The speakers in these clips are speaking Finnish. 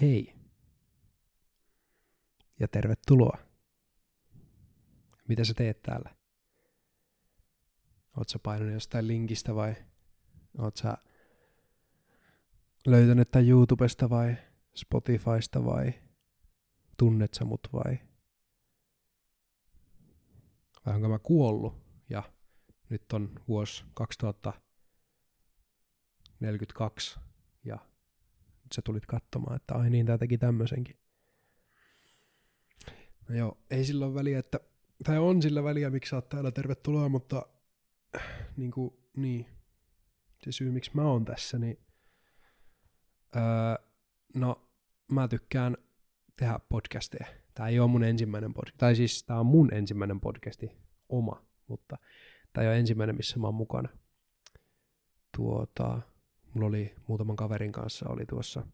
Hei. Ja tervetuloa. Mitä sä teet täällä? Oot sä painanut jostain linkistä vai oot sä löytänyt tämän YouTubesta vai Spotifysta vai tunnet sä mut vai vai onko mä kuollut ja nyt on vuosi 2042 ja sä tulit katsomaan, että ai niin, tää teki tämmöisenkin. No joo, ei sillä ole väliä, että, tai on sillä väliä, miksi sä oot täällä, tervetuloa, mutta niin kuin, niin, se syy, miksi mä oon tässä, niin öö, no, mä tykkään tehdä podcasteja. Tää ei ole mun ensimmäinen podcast, tai siis tää on mun ensimmäinen podcasti, oma, mutta tää ei ole ensimmäinen, missä mä oon mukana. Tuota, mulla oli muutaman kaverin kanssa, oli tuossa,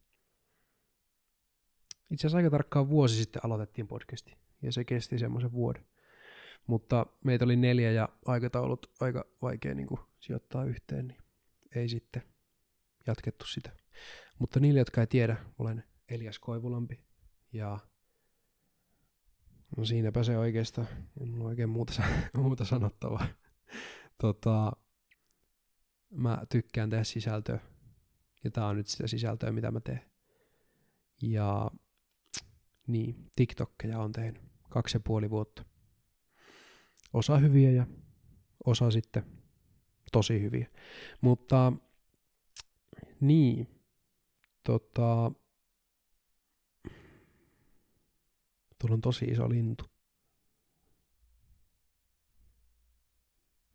itse asiassa aika tarkkaan vuosi sitten aloitettiin podcasti, ja se kesti semmoisen vuoden. Mutta meitä oli neljä ja aikataulut aika vaikea niin kuin sijoittaa yhteen, niin ei sitten jatkettu sitä. Mutta niille, jotka ei tiedä, olen Elias Koivulampi ja no siinäpä se oikeastaan, en ole oikein muuta, muuta sanottavaa. tota, mä tykkään tehdä sisältöä ja tää on nyt sitä sisältöä, mitä mä teen. Ja niin, TikTokkeja on tehnyt kaksi ja puoli vuotta. Osa hyviä ja osa sitten tosi hyviä. Mutta niin, tota, tuolla on tosi iso lintu.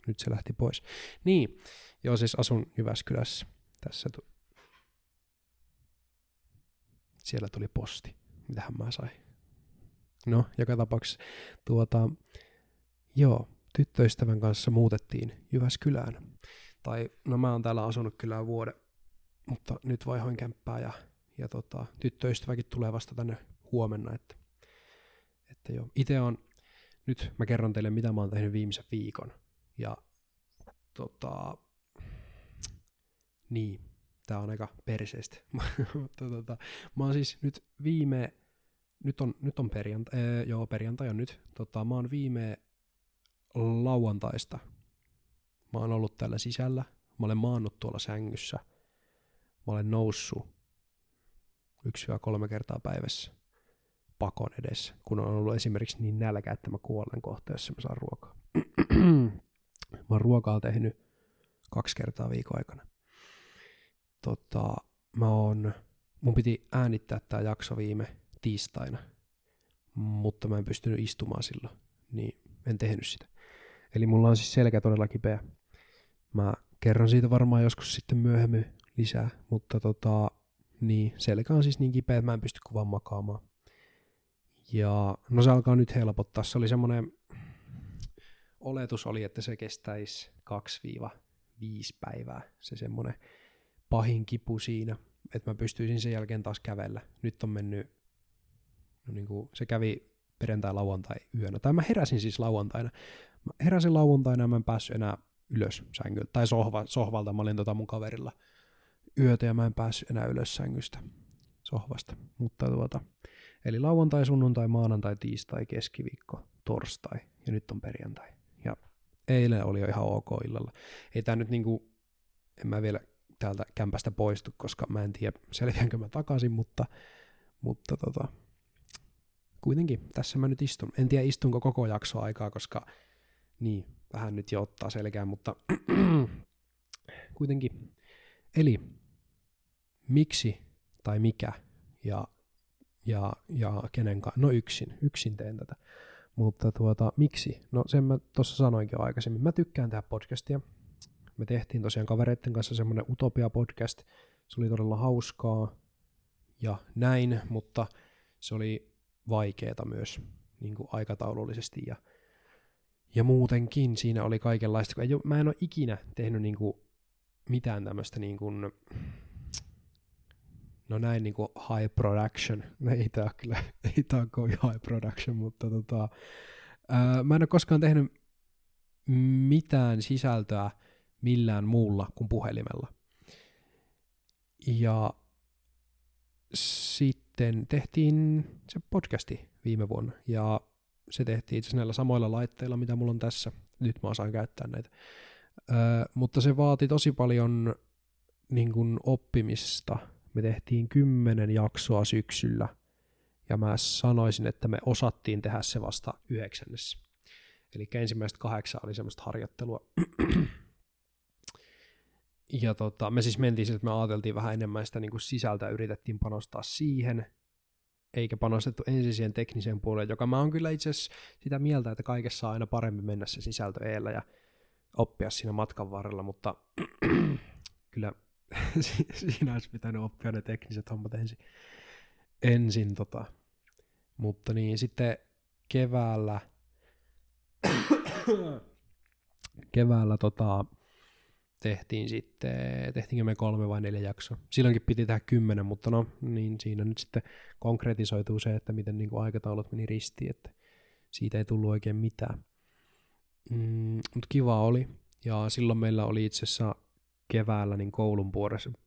Nyt se lähti pois. Niin, joo siis asun Jyväskylässä. Tässä tu- Siellä tuli posti. Mitähän mä sain? No, joka tapauksessa tuota, joo, tyttöystävän kanssa muutettiin Jyväskylään. Tai no mä oon täällä asunut kyllä vuoden, mutta nyt vaihoin kämppää ja, ja tota, tyttöystäväkin tulee vasta tänne huomenna. Että, että joo, itse on, nyt mä kerron teille mitä mä oon tehnyt viimeisen viikon. Ja tota, niin, tää on aika perseestä. mutta tota, mä oon siis nyt viime, nyt on, nyt on perjantai, ee, joo perjantai on nyt, tota, mä oon viime lauantaista. Mä oon ollut täällä sisällä. Mä olen maannut tuolla sängyssä. Mä olen noussut yksi kolme kertaa päivässä pakon edessä, kun on ollut esimerkiksi niin nälkä, että mä kuolen kohta, jos mä saan ruokaa. mä oon ruokaa tehnyt kaksi kertaa viikon aikana. Tota, mä oon, mun piti äänittää tää jakso viime tiistaina, mutta mä en pystynyt istumaan silloin, niin en tehnyt sitä. Eli mulla on siis selkä todella kipeä. Mä kerron siitä varmaan joskus sitten myöhemmin lisää, mutta tota, niin, selkä on siis niin kipeä, että mä en pysty kuvan makaamaan. Ja no se alkaa nyt helpottaa. Se oli semmoinen, oletus oli, että se kestäisi 2-5 päivää, se semmoinen pahin kipu siinä, että mä pystyisin sen jälkeen taas kävellä. Nyt on mennyt, no niin kuin, se kävi perjantai, lauantai yönä. Tai mä heräsin siis lauantaina. Mä heräsin lauantaina ja mä en päässyt enää ylös sängyltä. Tai sohva, sohvalta. Mä olin tota mun kaverilla yötä ja mä en päässyt enää ylös sängystä sohvasta. Mutta tuota, eli lauantai, sunnuntai, maanantai, tiistai, keskiviikko, torstai ja nyt on perjantai. Eilen oli jo ihan ok illalla. Ei tää nyt niinku, en mä vielä täältä kämpästä poistu, koska mä en tiedä selviänkö mä takaisin, mutta, mutta tota, kuitenkin tässä mä nyt istun. En tiedä istunko koko jakso aikaa, koska niin, vähän nyt jo ottaa selkään, mutta kuitenkin. Eli miksi tai mikä ja, ja, ja kenen kanssa? No yksin, yksin teen tätä. Mutta tuota, miksi? No sen mä tuossa sanoinkin aikaisemmin. Mä tykkään tehdä podcastia. Me tehtiin tosiaan kavereiden kanssa semmoinen Utopia-podcast. Se oli todella hauskaa ja näin, mutta se oli vaikeeta myös niin kuin aikataulullisesti ja, ja muutenkin siinä oli kaikenlaista. Kun ei, mä en ole ikinä tehnyt niin kuin mitään tämmöistä niin kuin, no näin niin kuin high production. No ei tää kyllä, ei tää kovin high production, mutta tota, ää, mä en ole koskaan tehnyt mitään sisältöä millään muulla kuin puhelimella. Ja sitten tehtiin se podcasti viime vuonna, ja se tehtiin itse näillä samoilla laitteilla, mitä mulla on tässä. Nyt mä osaan käyttää näitä. Öö, mutta se vaati tosi paljon niin kuin oppimista. Me tehtiin kymmenen jaksoa syksyllä, ja mä sanoisin, että me osattiin tehdä se vasta yhdeksännessä. Eli ensimmäistä kahdeksan oli semmoista harjoittelua. ja tota, me siis mentiin sille, että me ajateltiin vähän enemmän sitä niin kuin sisältä, yritettiin panostaa siihen, eikä panostettu ensin siihen tekniseen puoleen, joka mä oon kyllä itse asiassa sitä mieltä, että kaikessa on aina parempi mennä se sisältö eellä ja oppia siinä matkan varrella, mutta kyllä siinä olisi pitänyt oppia ne tekniset hommat ensin. ensin tota. Mutta niin, sitten keväällä keväällä tota, tehtiin sitten, tehtiinkö me kolme vai neljä jaksoa. Silloinkin piti tehdä kymmenen, mutta no, niin siinä nyt sitten konkretisoituu se, että miten niin kuin aikataulut meni ristiin, että siitä ei tullut oikein mitään. Mm, mutta kiva oli, ja silloin meillä oli itse asiassa keväällä niin koulun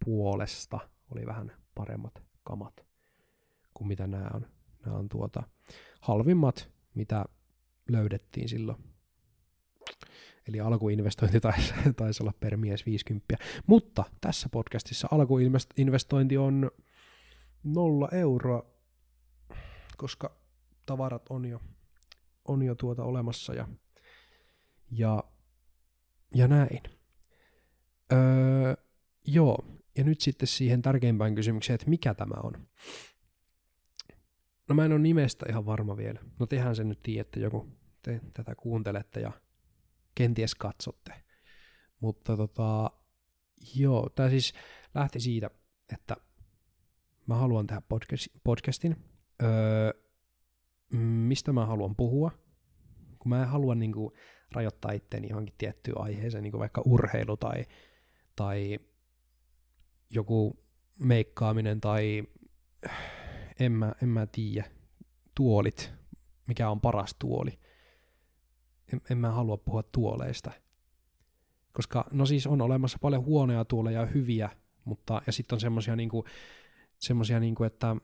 puolesta oli vähän paremmat kamat kuin mitä nämä on. Nämä on tuota halvimmat, mitä löydettiin silloin Eli alkuinvestointi taisi, taisi olla per mies 50. Mutta tässä podcastissa alkuinvestointi on nolla euroa, koska tavarat on jo, on jo tuota olemassa ja, ja, ja näin. Öö, joo, ja nyt sitten siihen tärkeimpään kysymykseen, että mikä tämä on. No mä en ole nimestä ihan varma vielä. No tehän sen nyt tiedätte, joku te tätä kuuntelette ja kenties katsotte. Mutta tota, joo, tämä siis lähti siitä, että mä haluan tehdä podcastin, öö, mistä mä haluan puhua, kun mä en halua niinku rajoittaa itseäni johonkin tiettyyn aiheeseen, niin kuin vaikka urheilu tai, tai joku meikkaaminen tai en mä, en mä tiedä, tuolit, mikä on paras tuoli en, en mä halua puhua tuoleista. Koska no siis on olemassa paljon huonoja tuoleja ja hyviä, mutta ja sitten on semmosia niinku, semmosia niinku, että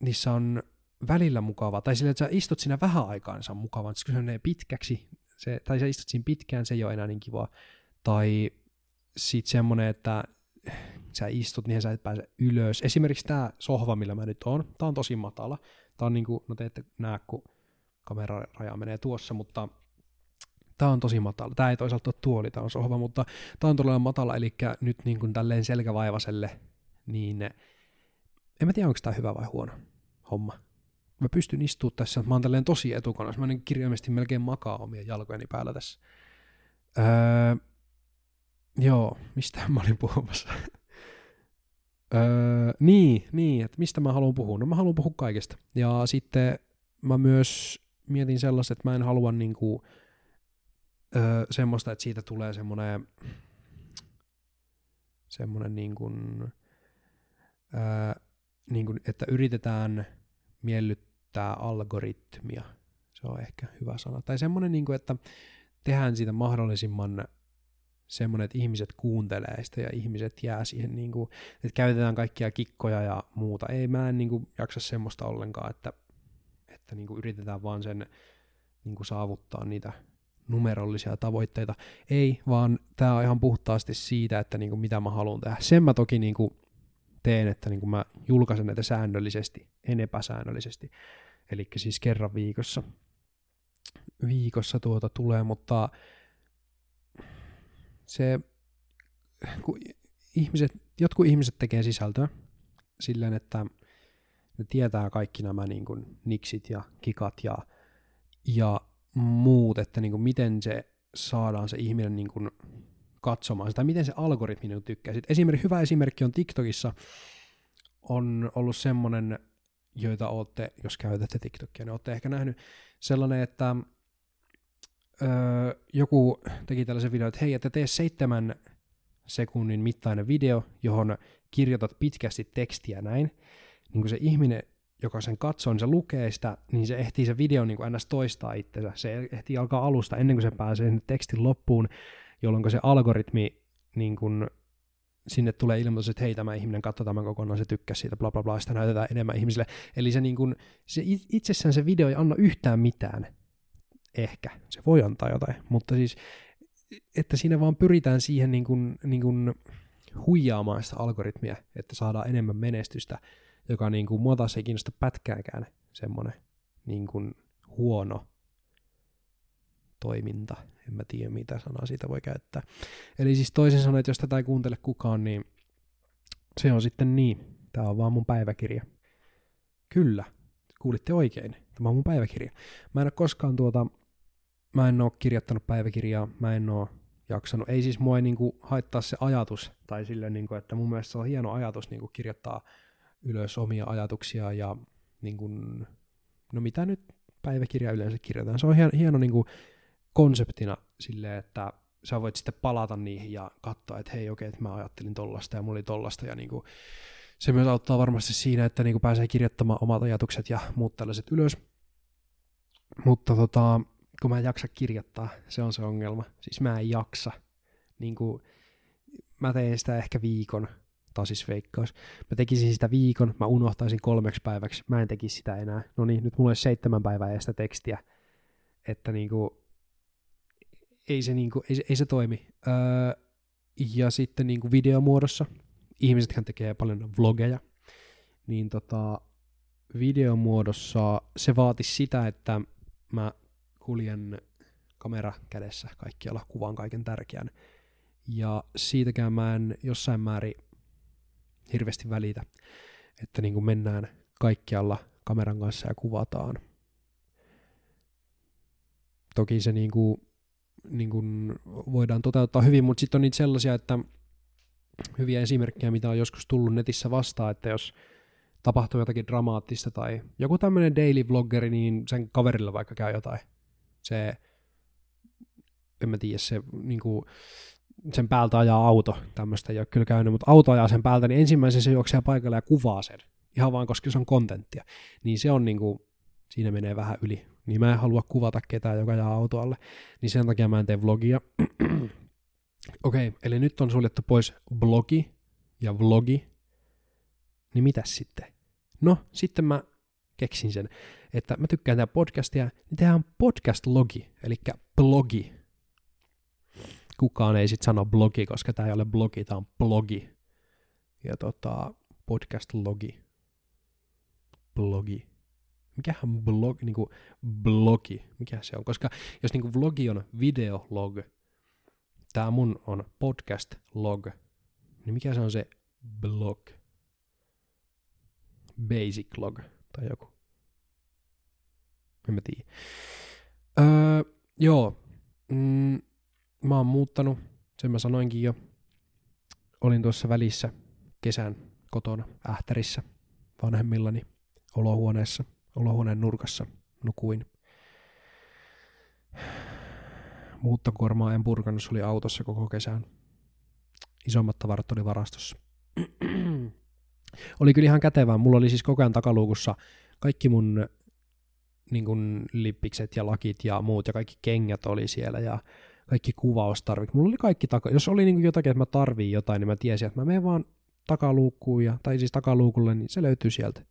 niissä on välillä mukava, tai sillä, että sä istut siinä vähän niin se on mukava, mutta se menee pitkäksi, se, tai sä istut siinä pitkään, se ei ole enää niin kiva. Tai sitten semmoinen, että sä istut, niin sä et pääse ylös. Esimerkiksi tämä sohva, millä mä nyt oon, tää on tosi matala. Tää on niinku, no te ette näe, kun kameraraja menee tuossa, mutta Tämä on tosi matala. Tämä ei toisaalta ole tuoli, tämä on sohva, mutta tämä on todella matala, eli nyt niin kuin tälleen selkävaivaselle, niin en mä tiedä, onko tämä hyvä vai huono homma. Mä pystyn istumaan tässä, mä oon tälleen tosi etukannassa, mä niin kirjaimesti melkein makaa omien jalkojeni päällä tässä. Öö, joo, mistä mä olin puhumassa? öö, niin, niin, että mistä mä haluan puhua? No mä haluan puhua kaikesta. Ja sitten mä myös mietin sellaista, että mä en halua niinku, öö, semmoista, että siitä tulee semmoinen, semmoinen niin kuin, öö, niin kuin, että yritetään miellyttää algoritmia. Se on ehkä hyvä sana. Tai semmoinen, niin kuin, että tehdään siitä mahdollisimman semmoinen, että ihmiset kuuntelee sitä ja ihmiset jää siihen, niin kuin, että käytetään kaikkia kikkoja ja muuta. Ei, mä en niin kuin, jaksa semmoista ollenkaan, että, että niin kuin, yritetään vaan sen niin kuin, saavuttaa niitä numerollisia tavoitteita. Ei, vaan tämä on ihan puhtaasti siitä, että niinku mitä mä haluan tehdä. Sen mä toki niinku teen, että niinku mä julkaisen näitä säännöllisesti, en epäsäännöllisesti. Eli siis kerran viikossa. Viikossa tuota tulee, mutta se, kun ihmiset, jotkut ihmiset tekee sisältöä silleen, että ne tietää kaikki nämä niin kuin niksit ja kikat ja, ja muut, että niin kuin miten se saadaan se ihminen niin kuin katsomaan sitä, miten se algoritmi niin tykkää. Sitten esimerkki, hyvä esimerkki on TikTokissa, on ollut semmoinen, joita olette, jos käytätte TikTokia, niin olette ehkä nähnyt sellainen, että öö, joku teki tällaisen videon, että hei, että tee seitsemän sekunnin mittainen video, johon kirjoitat pitkästi tekstiä näin, niin kun se ihminen joka sen katsoo, niin se lukee sitä, niin se ehtii se video niin ns. toistaa itsensä. Se ehtii alkaa alusta ennen kuin se pääsee sinne tekstin loppuun, jolloin se algoritmi niin kuin sinne tulee ilmoitus, että hei, tämä ihminen katsoi tämän kokonaan, se tykkäsi siitä, bla bla bla, sitä näytetään enemmän ihmisille. Eli se, niin kuin, se itsessään se video ei anna yhtään mitään. Ehkä. Se voi antaa jotain, mutta siis, että siinä vaan pyritään siihen niin kuin, niin kuin huijaamaan sitä algoritmia, että saadaan enemmän menestystä, joka niin kuin, mua taas ei kiinnosta pätkääkään semmoinen niin kuin, huono toiminta. En mä tiedä, mitä sanaa siitä voi käyttää. Eli siis toisin sanoen, että jos tätä ei kuuntele kukaan, niin se on sitten niin. Tämä on vaan mun päiväkirja. Kyllä, kuulitte oikein. Tämä on mun päiväkirja. Mä en ole koskaan tuota, mä en ole kirjoittanut päiväkirjaa, mä en ole jaksanut. Ei siis mua ei niinku haittaa se ajatus, tai sille, niinku, että mun mielestä se on hieno ajatus niinku kirjoittaa ylös omia ajatuksia ja niinku, no mitä nyt päiväkirja yleensä kirjoitetaan. Se on hieno, hieno niinku konseptina silleen, että sä voit sitten palata niihin ja katsoa, että hei okei, okay, että mä ajattelin tollasta ja mulla oli tollasta ja niinku, se myös auttaa varmasti siinä, että niinku pääsee kirjoittamaan omat ajatukset ja muut tällaiset ylös. Mutta tota, kun mä en jaksa kirjoittaa, se on se ongelma. Siis mä en jaksa. Niinku, mä teen sitä ehkä viikon, taas siis veikkaus. Mä tekisin sitä viikon, mä unohtaisin kolmeksi päiväksi, mä en tekisi sitä enää. No niin, nyt mulla olisi seitsemän päivää ja sitä tekstiä. Että niinku, ei se, niinku, ei, se, ei se toimi. Öö, ja sitten niinku videomuodossa, ihmisethän tekee paljon vlogeja, niin tota, videomuodossa se vaatisi sitä, että mä kuljen kamera kädessä kaikkialla, kuvaan kaiken tärkeän. Ja siitäkään mä en jossain määrin hirveästi välitä, että niin kuin mennään kaikkialla kameran kanssa ja kuvataan. Toki se niin kuin niin kuin voidaan toteuttaa hyvin, mutta sitten on niitä sellaisia, että hyviä esimerkkejä, mitä on joskus tullut netissä vastaan, että jos tapahtuu jotakin dramaattista tai joku tämmöinen daily vloggeri, niin sen kaverilla vaikka käy jotain. Se, en mä tiedä, se niin kuin, sen päältä ajaa auto, tämmöistä ei ole kyllä käynyt, mutta auto ajaa sen päältä, niin ensimmäisen se juoksee paikalle ja kuvaa sen, ihan vaan koska se on kontenttia. Niin se on niin kuin, siinä menee vähän yli niin mä en halua kuvata ketään, joka jää autoalle, niin sen takia mä en tee vlogia. Okei, okay, eli nyt on suljettu pois blogi ja vlogi, niin mitäs sitten? No, sitten mä keksin sen, että mä tykkään tehdä podcastia, niin tehdään podcast-logi, eli blogi. Kukaan ei sit sano blogi, koska tää ei ole blogi, tää on blogi. Ja tota, podcast-logi. Blogi mikähän blog, niin kuin blogi, mikä se on, koska jos niin kuin vlogi on videolog, tämä mun on podcast log, niin mikä se on se blog? Basic log tai joku. En mä tiedä. Öö, joo, mm, mä oon muuttanut, sen mä sanoinkin jo. Olin tuossa välissä kesän kotona Ähtärissä vanhemmillani olohuoneessa olohuoneen nurkassa nukuin. Muuttokuormaa en purkanut, se oli autossa koko kesän. Isommat tavarat oli varastossa. Oli kyllä ihan kätevää. Mulla oli siis koko ajan takaluukussa kaikki mun niin kun, lippikset ja lakit ja muut ja kaikki kengät oli siellä ja kaikki kuvaustarvit. Mulla oli kaikki taka... Jos oli niin jotakin, että mä tarviin jotain, niin mä tiesin, että mä menen vaan takaluukkuun, ja, tai siis takaluukulle, niin se löytyy sieltä.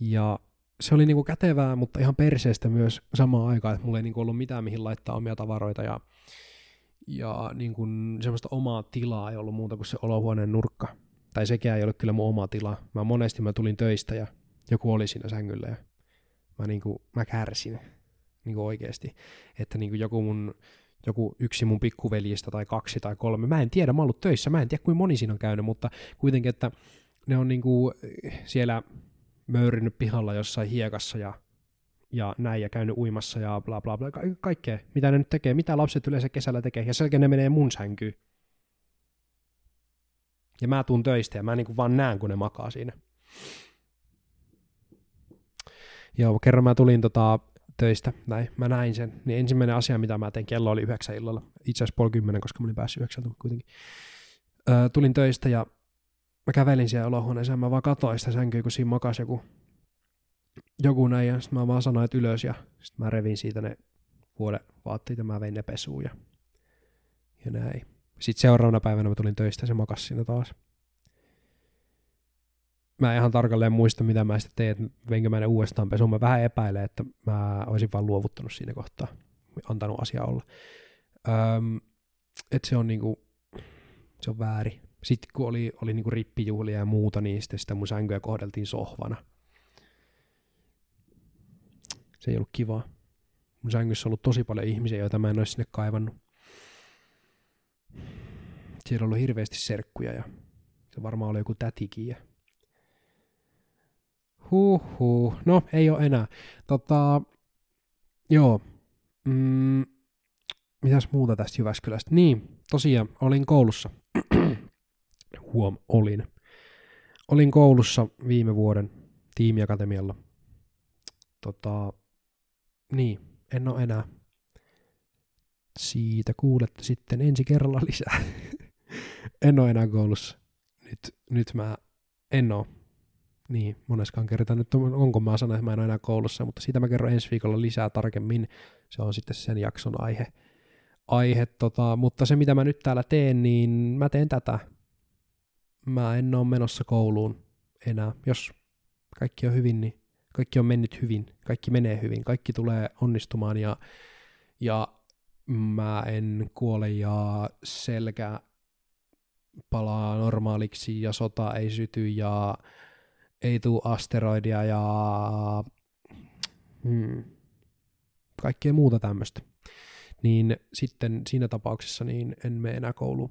Ja se oli niinku kätevää, mutta ihan perseestä myös samaan aikaan, että mulla ei niinku ollut mitään mihin laittaa omia tavaroita ja, ja niinku semmoista omaa tilaa ei ollut muuta kuin se olohuoneen nurkka. Tai sekään ei ole kyllä mun oma tila. Mä monesti mä tulin töistä ja joku oli siinä sängyllä ja mä, niinku, mä kärsin niinku oikeasti. Että niinku joku mun joku yksi mun pikkuveljistä tai kaksi tai kolme. Mä en tiedä, mä oon ollut töissä, mä en tiedä kuinka moni siinä on käynyt, mutta kuitenkin, että ne on niinku siellä möyrinyt pihalla jossain hiekassa ja, ja näin ja käynyt uimassa ja bla bla bla, Ka- kaikkea, mitä ne nyt tekee, mitä lapset yleensä kesällä tekee, ja selkeä ne menee mun sänkyyn. Ja mä tuun töistä ja mä niinku vaan näen, kun ne makaa siinä. Joo, kerran mä tulin tota, töistä, näin, mä näin sen, niin ensimmäinen asia, mitä mä tein, kello oli yhdeksän illalla, itse asiassa puoli kymmenen, koska mä olin päässyt yhdeksältä kuitenkin. Öö, tulin töistä ja mä kävelin siellä olohuoneessa ja mä vaan katsoin sitä sänkyä, kun siinä makasi joku, joku näin, ja sitten mä vaan sanoin, että ylös, ja sitten mä revin siitä ne vuoden vaatteet, ja mä vein ne pesuun, ja, ja näin. Sitten seuraavana päivänä mä tulin töistä ja se makas siinä taas. Mä en ihan tarkalleen muista, mitä mä sitten tein, että mä ne uudestaan pesuun. Mä vähän epäilen, että mä olisin vaan luovuttanut siinä kohtaa, antanut asia olla. Öm, että se on niinku, se on väärin. Sitten kun oli, oli niinku rippijuhlia ja muuta, niin sitten sitä mun sänkyä kohdeltiin sohvana. Se ei ollut kivaa. Mun sängyssä on ollut tosi paljon ihmisiä, joita mä en olisi sinne kaivannut. Siellä ollut hirveästi serkkuja ja se varmaan oli joku tätikin. Huhhuh. No, ei ole enää. Tota, joo. Mm, mitäs muuta tästä Jyväskylästä? Niin, tosiaan, olin koulussa. Huom, olin. Olin koulussa viime vuoden tiimiakatemialla. Tota, niin, en ole enää. Siitä kuulette sitten ensi kerralla lisää. en ole enää koulussa. Nyt, nyt mä en ole. Niin, moneskaan kertaa nyt on, onko mä sanon, että mä en ole enää koulussa, mutta siitä mä kerron ensi viikolla lisää tarkemmin. Se on sitten sen jakson aihe. aihe tota, mutta se mitä mä nyt täällä teen, niin mä teen tätä. Mä en ole menossa kouluun enää. Jos kaikki on hyvin, niin kaikki on mennyt hyvin, kaikki menee hyvin, kaikki tulee onnistumaan ja, ja mä en kuole ja selkä palaa normaaliksi ja sota ei syty ja ei tule asteroidia ja hmm, kaikkea muuta tämmöistä. Niin sitten siinä tapauksessa niin en mene enää kouluun.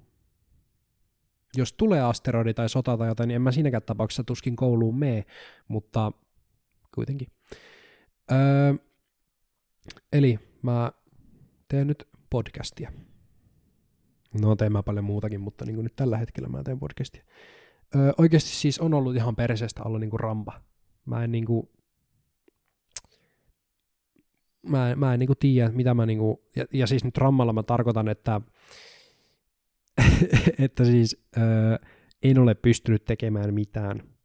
Jos tulee asteroidi tai sota tai jotain, niin en mä siinäkään tapauksessa tuskin kouluun mene, mutta kuitenkin. Öö, eli mä teen nyt podcastia. No teen mä paljon muutakin, mutta niin kuin nyt tällä hetkellä mä teen podcastia. Öö, oikeasti siis on ollut ihan perseestä olla niin kuin rampa. Mä en niin kuin, mä, mä en niin kuin tiedä, mitä mä niin kuin, ja, ja siis nyt rammalla mä tarkoitan, että että siis öö, en ole pystynyt tekemään mitään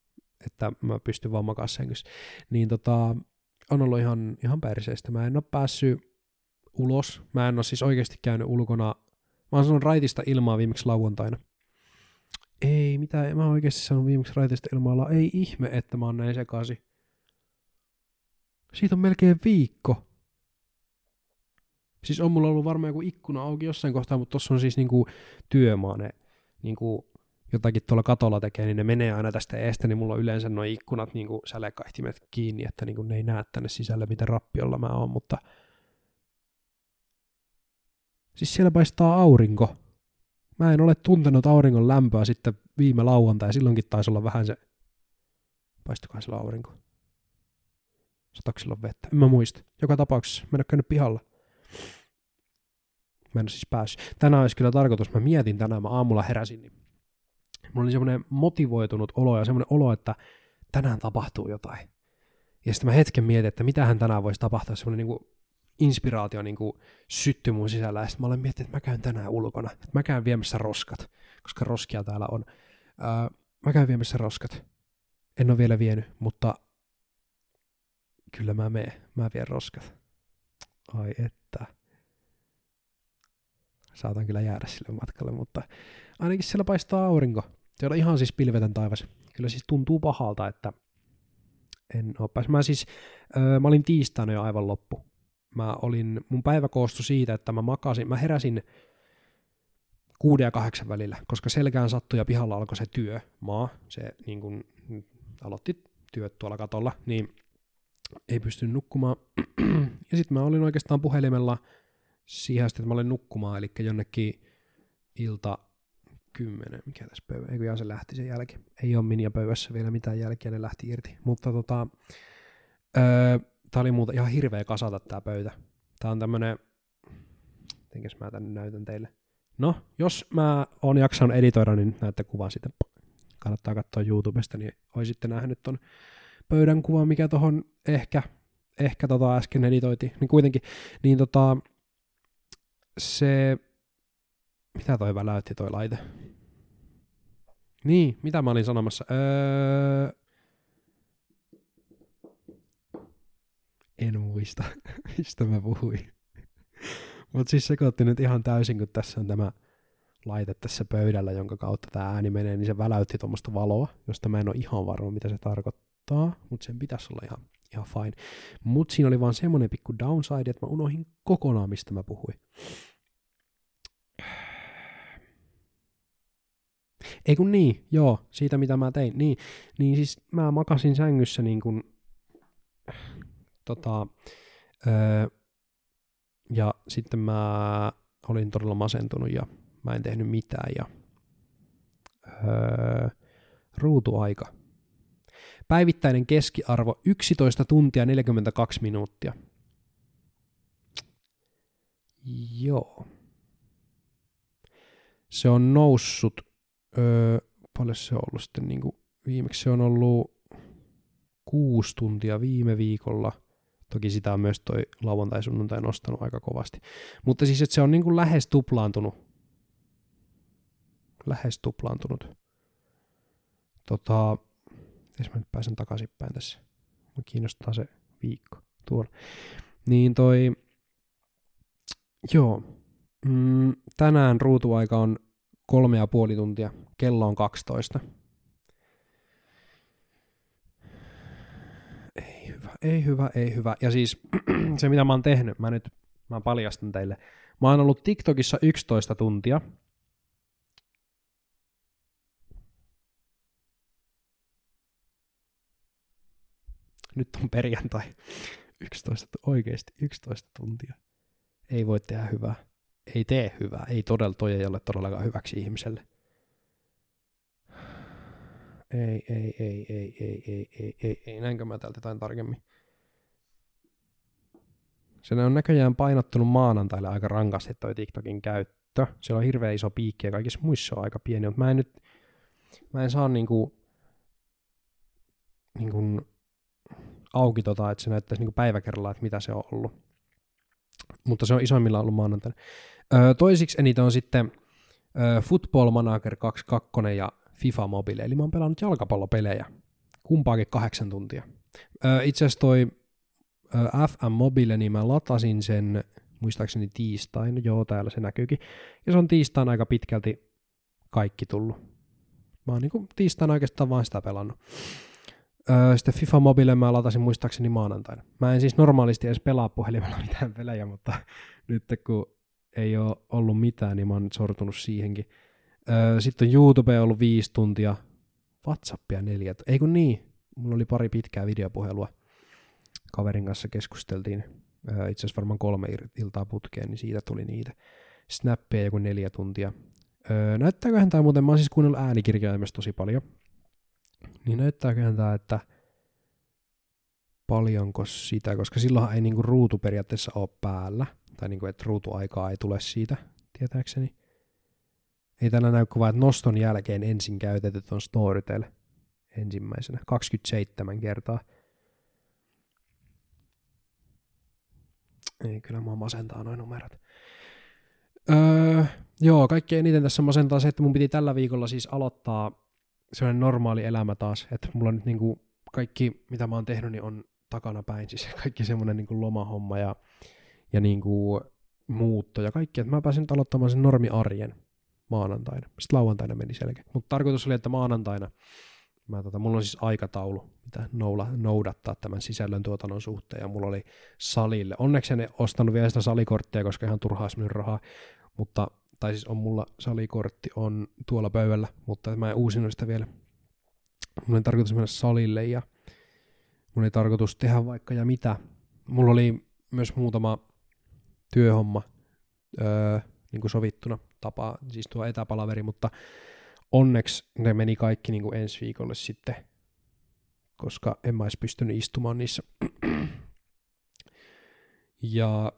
että mä pystyn vaan makaa. Niin tota, on ollut ihan, ihan perseestä. Mä en ole päässyt ulos. Mä en ole siis oikeasti käynyt ulkona. Mä oon sanonut raitista ilmaa viimeksi lauantaina. Ei, mitä, mä oon oikeasti sanonut viimeksi raitista ilmaa. Ei ihme, että mä oon näin sekasi. Siitä on melkein viikko. Siis on mulla ollut varmaan joku ikkuna auki jossain kohtaa, mutta tossa on siis niinku työmaa ne niinku jotakin tuolla katolla tekee, niin ne menee aina tästä eestä, niin mulla on yleensä nuo ikkunat niin kuin sälekaihtimet kiinni, että niin kuin ne ei näe tänne sisälle, miten rappiolla mä oon, mutta siis siellä paistaa aurinko. Mä en ole tuntenut auringon lämpöä sitten viime lauantai, silloinkin taisi olla vähän se, paistukaa siellä aurinko. Sataksilla vettä, en mä muista. Joka tapauksessa, mä en ole käynyt pihalla. Mä en ole siis päässyt. Tänään olisi kyllä tarkoitus, mä mietin tänään, mä aamulla heräsin, niin Mulla oli semmoinen motivoitunut olo ja semmoinen olo, että tänään tapahtuu jotain. Ja sitten mä hetken mietin, että mitähän tänään voisi tapahtua, semmoinen niin inspiraatio niin kuin syttyi mun sisällä. Ja sitten mä olen miettinyt, että mä käyn tänään ulkona. Että mä käyn viemässä roskat, koska roskia täällä on. Öö, mä käyn viemässä roskat. En ole vielä vienyt, mutta kyllä mä menen. Mä vien roskat. Ai että. Saatan kyllä jäädä sille matkalle, mutta ainakin siellä paistaa aurinko. Se on ihan siis pilvetön taivas. Kyllä siis tuntuu pahalta, että en ole päässyt. Mä siis, öö, mä olin tiistaina jo aivan loppu. Mä olin, mun päivä koostui siitä, että mä makasin, mä heräsin kuuden ja kahdeksan välillä, koska selkään sattui ja pihalla alkoi se työ, maa, se niin kun, aloitti työt tuolla katolla, niin ei pystynyt nukkumaan. ja sitten mä olin oikeastaan puhelimella siihen asti, että mä olin nukkumaan, eli jonnekin ilta kymmenen, mikä tässä pöydä, eikö se lähti sen jälkeen. Ei ole minia pöydässä vielä mitään jälkeä, ne lähti irti. Mutta tota, öö, tää oli muuta ihan hirveä kasata tää pöytä. Tää on tämmönen, mitenkäs mä tänne näytän teille. No, jos mä oon jaksanut editoida, niin näette kuvan sitten. Kannattaa katsoa YouTubesta, niin oisitte nähnyt ton pöydän kuvan, mikä tohon ehkä, ehkä tota äsken editoiti. Niin kuitenkin, niin tota, se mitä toi väläytti toi laite? Niin, mitä mä olin sanomassa? Öö... En muista, mistä mä puhuin. Mutta siis sekoitti nyt ihan täysin, kun tässä on tämä laite tässä pöydällä, jonka kautta tämä ääni menee, niin se väläytti tuommoista valoa, josta mä en ole ihan varma, mitä se tarkoittaa, mutta sen pitäisi olla ihan, ihan fine. Mutta siinä oli vaan semmoinen pikku downside, että mä unohdin kokonaan, mistä mä puhuin. Ei kun niin, joo, siitä mitä mä tein. Niin, niin siis mä makasin sängyssä niin kuin, tota, öö, ja sitten mä olin todella masentunut ja mä en tehnyt mitään ja öö, ruutuaika. Päivittäinen keskiarvo 11 tuntia 42 minuuttia. Joo. Se on noussut, öö, paljon se on ollut sitten niin kuin, viimeksi se on ollut kuusi tuntia viime viikolla – Toki sitä on myös toi lauantai-sunnuntai nostanut aika kovasti. Mutta siis, että se on niin kuin lähes tuplaantunut. Lähes tuplaantunut. Tota, jos mä nyt pääsen takaisinpäin tässä. Mä kiinnostaa se viikko tuolla. Niin toi, joo, mm, tänään ruutuaika on kolme ja puoli tuntia, kello on 12. ei hyvä, ei hyvä. Ja siis se, mitä mä oon tehnyt, mä nyt mä paljastan teille. Mä oon ollut TikTokissa 11 tuntia. Nyt on perjantai. 11, oikeasti 11 tuntia. Ei voi tehdä hyvää. Ei tee hyvää. Ei todella, toi ei ole todellakaan hyväksi ihmiselle ei, ei, ei, ei, ei, ei, ei, ei, ei, näinkö mä täältä jotain tarkemmin. Se on näköjään painottunut maanantaille aika rankasti toi TikTokin käyttö. Siellä on hirveän iso piikki ja kaikissa muissa on aika pieni, mutta mä en nyt, mä en saa niinku, niinku auki tota, että se näyttäisi niinku päiväkerralla, että mitä se on ollut. Mutta se on isoimmillaan ollut maanantaina. Öö, toisiksi eniten on sitten öö, Football Manager 22 ja FIFA Mobile, eli mä oon pelannut jalkapallopelejä, kumpaakin kahdeksan tuntia. Itse asiassa toi FM Mobile, niin mä latasin sen muistaakseni tiistain, joo täällä se näkyykin, ja se on tiistain aika pitkälti kaikki tullut. Mä oon niinku tiistain oikeastaan vaan sitä pelannut. Öö, sitten FIFA Mobile mä latasin muistaakseni maanantaina. Mä en siis normaalisti edes pelaa puhelimella mitään pelejä, mutta nyt kun ei ole ollut mitään, niin mä oon sortunut siihenkin. Sitten on YouTube ollut viisi tuntia, Whatsappia neljä. Ei kun niin, mulla oli pari pitkää videopuhelua. Kaverin kanssa keskusteltiin, itse asiassa varmaan kolme iltaa putkeen, niin siitä tuli niitä. Snappia joku neljä tuntia. näyttääköhän tämä muuten, mä oon siis kuunnellut äänikirjaimesta tosi paljon, niin näyttääköhän tämä, että paljonko sitä, koska silloinhan ei niinku ruutu periaatteessa ole päällä, tai niinku, että ruutuaikaa ei tule siitä, tietääkseni. Ei tänä näy kuvaa, että noston jälkeen ensin käytetyt on Storytel ensimmäisenä. 27 kertaa. Ei, kyllä mua masentaa noin numerot. Öö, joo, kaikki eniten tässä masentaa se, että mun piti tällä viikolla siis aloittaa sellainen normaali elämä taas, että mulla nyt niinku kaikki, mitä mä oon tehnyt, niin on takana päin, siis kaikki semmoinen niinku lomahomma ja, ja niinku muutto ja kaikki, että mä pääsin nyt aloittamaan sen normi-arjen maanantaina. Sitten lauantaina meni selkeä. Mutta tarkoitus oli, että maanantaina mä, tota, mulla on siis aikataulu, mitä noula, noudattaa tämän sisällön tuotannon suhteen, ja mulla oli salille. Onneksi en ostanut vielä sitä salikorttia, koska ihan turhaa olisi rahaa, mutta, tai siis on mulla salikortti on tuolla pöydällä, mutta mä en uusinut sitä vielä. Mulla oli tarkoitus mennä salille, ja mulla oli tarkoitus tehdä vaikka ja mitä. Mulla oli myös muutama työhomma öö, niin kuin sovittuna tapa, siis tuo etäpalaveri, mutta onneksi ne meni kaikki niin kuin ensi viikolle sitten, koska en mä olisi pystynyt istumaan niissä. ja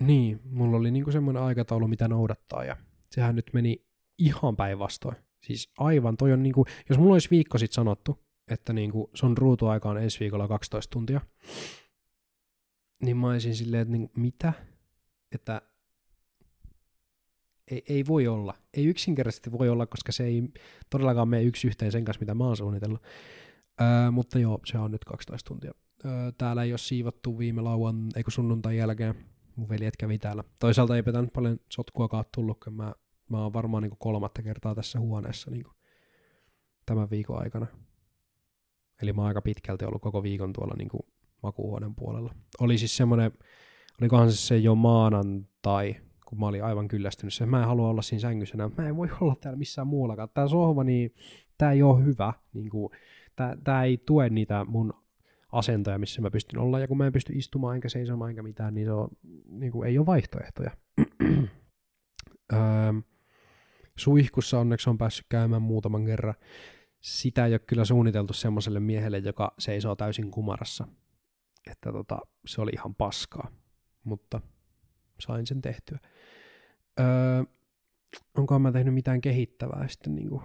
niin, mulla oli niin kuin semmoinen aikataulu, mitä noudattaa, ja sehän nyt meni ihan päinvastoin. Siis aivan, toi on niin kuin, jos mulla olisi viikko sitten sanottu, että niin kuin sun ruutuaika on ensi viikolla 12 tuntia, niin mä olisin silleen, että niin, mitä? Että ei, ei voi olla. Ei yksinkertaisesti voi olla, koska se ei todellakaan mene yksi yhteen sen kanssa, mitä mä oon suunnitellut. Öö, mutta joo, se on nyt 12 tuntia. Öö, täällä ei ole siivottu viime lauan, eikö sunnuntai jälkeen. Mun veljet kävi täällä. Toisaalta ei pitänyt paljon sotkuakaan tullut, kun mä Mä oon varmaan niin kolmatta kertaa tässä huoneessa niin tämän viikon aikana. Eli mä oon aika pitkälti ollut koko viikon tuolla niin makuuhuoneen puolella. Oli siis semmoinen, olikohan se se jo maanantai, kun mä olin aivan kyllästynyt. Mä en halua olla siinä sängyssä enää. Mä en voi olla täällä missään muuallakaan. Tää sohva, niin tää ei ole hyvä. Niin kuin, tää, tää ei tue niitä mun asentoja, missä mä pystyn olla. Ja kun mä en pysty istumaan enkä seisomaan enkä mitään, niin se on, niin kuin, ei ole vaihtoehtoja. öö, suihkussa onneksi on päässyt käymään muutaman kerran. Sitä ei ole kyllä suunniteltu semmoiselle miehelle, joka seisoo täysin kumarassa. Että tota, se oli ihan paskaa, mutta sain sen tehtyä. Öö, onkohan mä tehnyt mitään kehittävää sitten niin kuin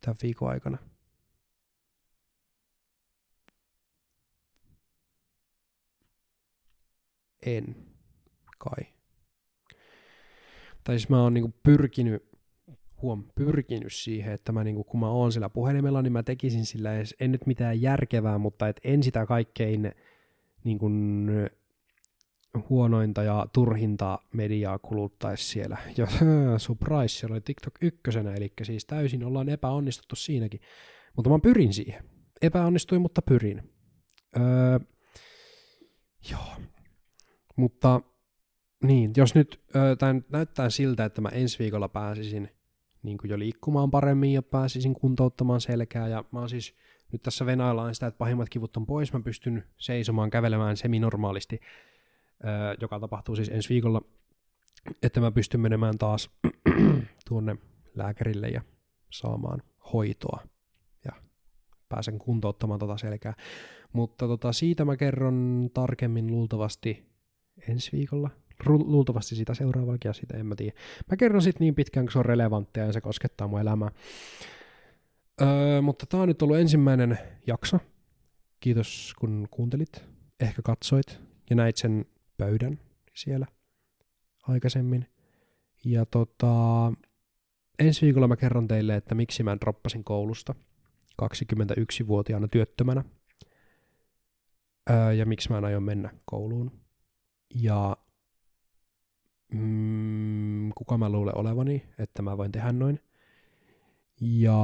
tämän viikon aikana? En kai. Tai siis mä oon niinku pyrkinyt, huom, pyrkinyt siihen, että mä niinku, kun mä oon sillä puhelimella, niin mä tekisin sillä edes, en nyt mitään järkevää, mutta et en sitä kaikkein niinku, huonointa ja turhinta mediaa kuluttaisi siellä. Ja surprise, siellä oli TikTok ykkösenä, eli siis täysin ollaan epäonnistuttu siinäkin. Mutta mä pyrin siihen. Epäonnistuin, mutta pyrin. Öö, joo. Mutta niin, jos nyt tämä näyttää siltä, että mä ensi viikolla pääsisin niin jo liikkumaan paremmin ja pääsisin kuntouttamaan selkää ja mä oon siis nyt tässä venaillaan sitä, että pahimmat kivut on pois, mä pystyn seisomaan, kävelemään seminormaalisti, joka tapahtuu siis ensi viikolla, että mä pystyn menemään taas tuonne lääkärille ja saamaan hoitoa ja pääsen kuntouttamaan tota selkää. Mutta tota, siitä mä kerron tarkemmin luultavasti ensi viikolla, luultavasti sitä seuraavalla ja sitä en mä tiedä. Mä kerron sitten niin pitkään, kun se on relevanttia ja se koskettaa mun elämää. Öö, mutta tää on nyt ollut ensimmäinen jakso. Kiitos kun kuuntelit, ehkä katsoit ja näit sen pöydän siellä aikaisemmin. Ja tota, ensi viikolla mä kerron teille, että miksi mä droppasin koulusta 21-vuotiaana työttömänä. Öö, ja miksi mä en aio mennä kouluun. Ja mm, kuka mä luulen olevani, että mä voin tehdä noin. Ja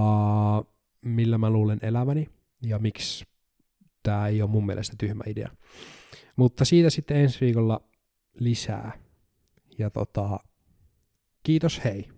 millä mä luulen eläväni ja miksi tämä ei ole mun mielestä tyhmä idea. Mutta siitä sitten ensi viikolla lisää. Ja tota, kiitos hei.